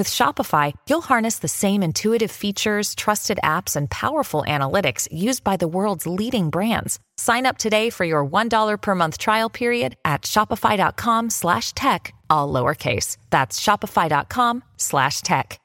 With Shopify, you'll harness the same intuitive features, trusted apps, and powerful analytics used by the world's leading brands. Sign up today for your $1 per month trial period at shopify.com slash tech, all lowercase. That's shopify.com slash tech.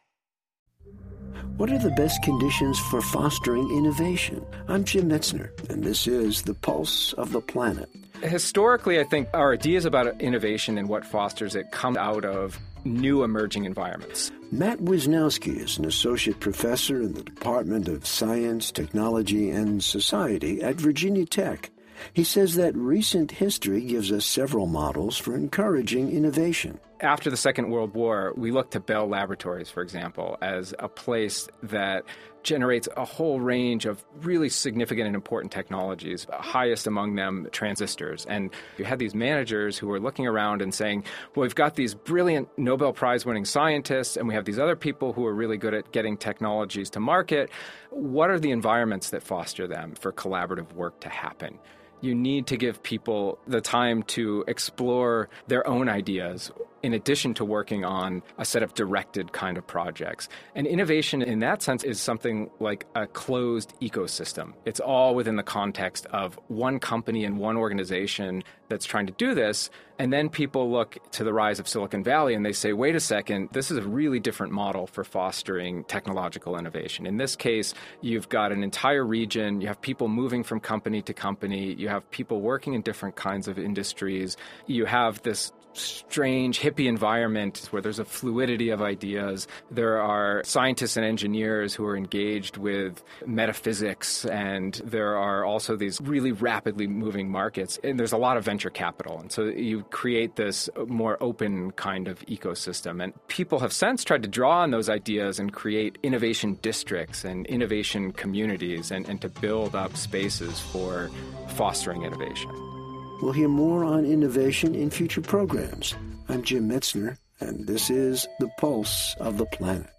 What are the best conditions for fostering innovation? I'm Jim Metzner, and this is The Pulse of the Planet. Historically, I think our ideas about innovation and what fosters it come out of new emerging environments. Matt Wisnioski is an associate professor in the Department of Science, Technology, and Society at Virginia Tech. He says that recent history gives us several models for encouraging innovation. After the Second World War, we looked to Bell Laboratories, for example, as a place that generates a whole range of really significant and important technologies, highest among them transistors. And you had these managers who were looking around and saying, well, we've got these brilliant Nobel Prize winning scientists, and we have these other people who are really good at getting technologies to market. What are the environments that foster them for collaborative work to happen? you need to give people the time to explore their own ideas in addition to working on a set of directed kind of projects. And innovation in that sense is something like a closed ecosystem. It's all within the context of one company and one organization that's trying to do this. And then people look to the rise of Silicon Valley and they say, wait a second, this is a really different model for fostering technological innovation. In this case, you've got an entire region, you have people moving from company to company, you have people working in different kinds of industries, you have this strange hippie environment where there's a fluidity of ideas. There are scientists and engineers who are engaged with metaphysics, and there are also these really rapidly moving markets. And there's a lot of venture capital. And so you create this more open kind of ecosystem. And people have since tried to draw on those ideas and create innovation districts and innovation communities and, and to build up spaces for fostering innovation. We'll hear more on innovation in future programs. I'm Jim Metzner, and this is The Pulse of the Planet.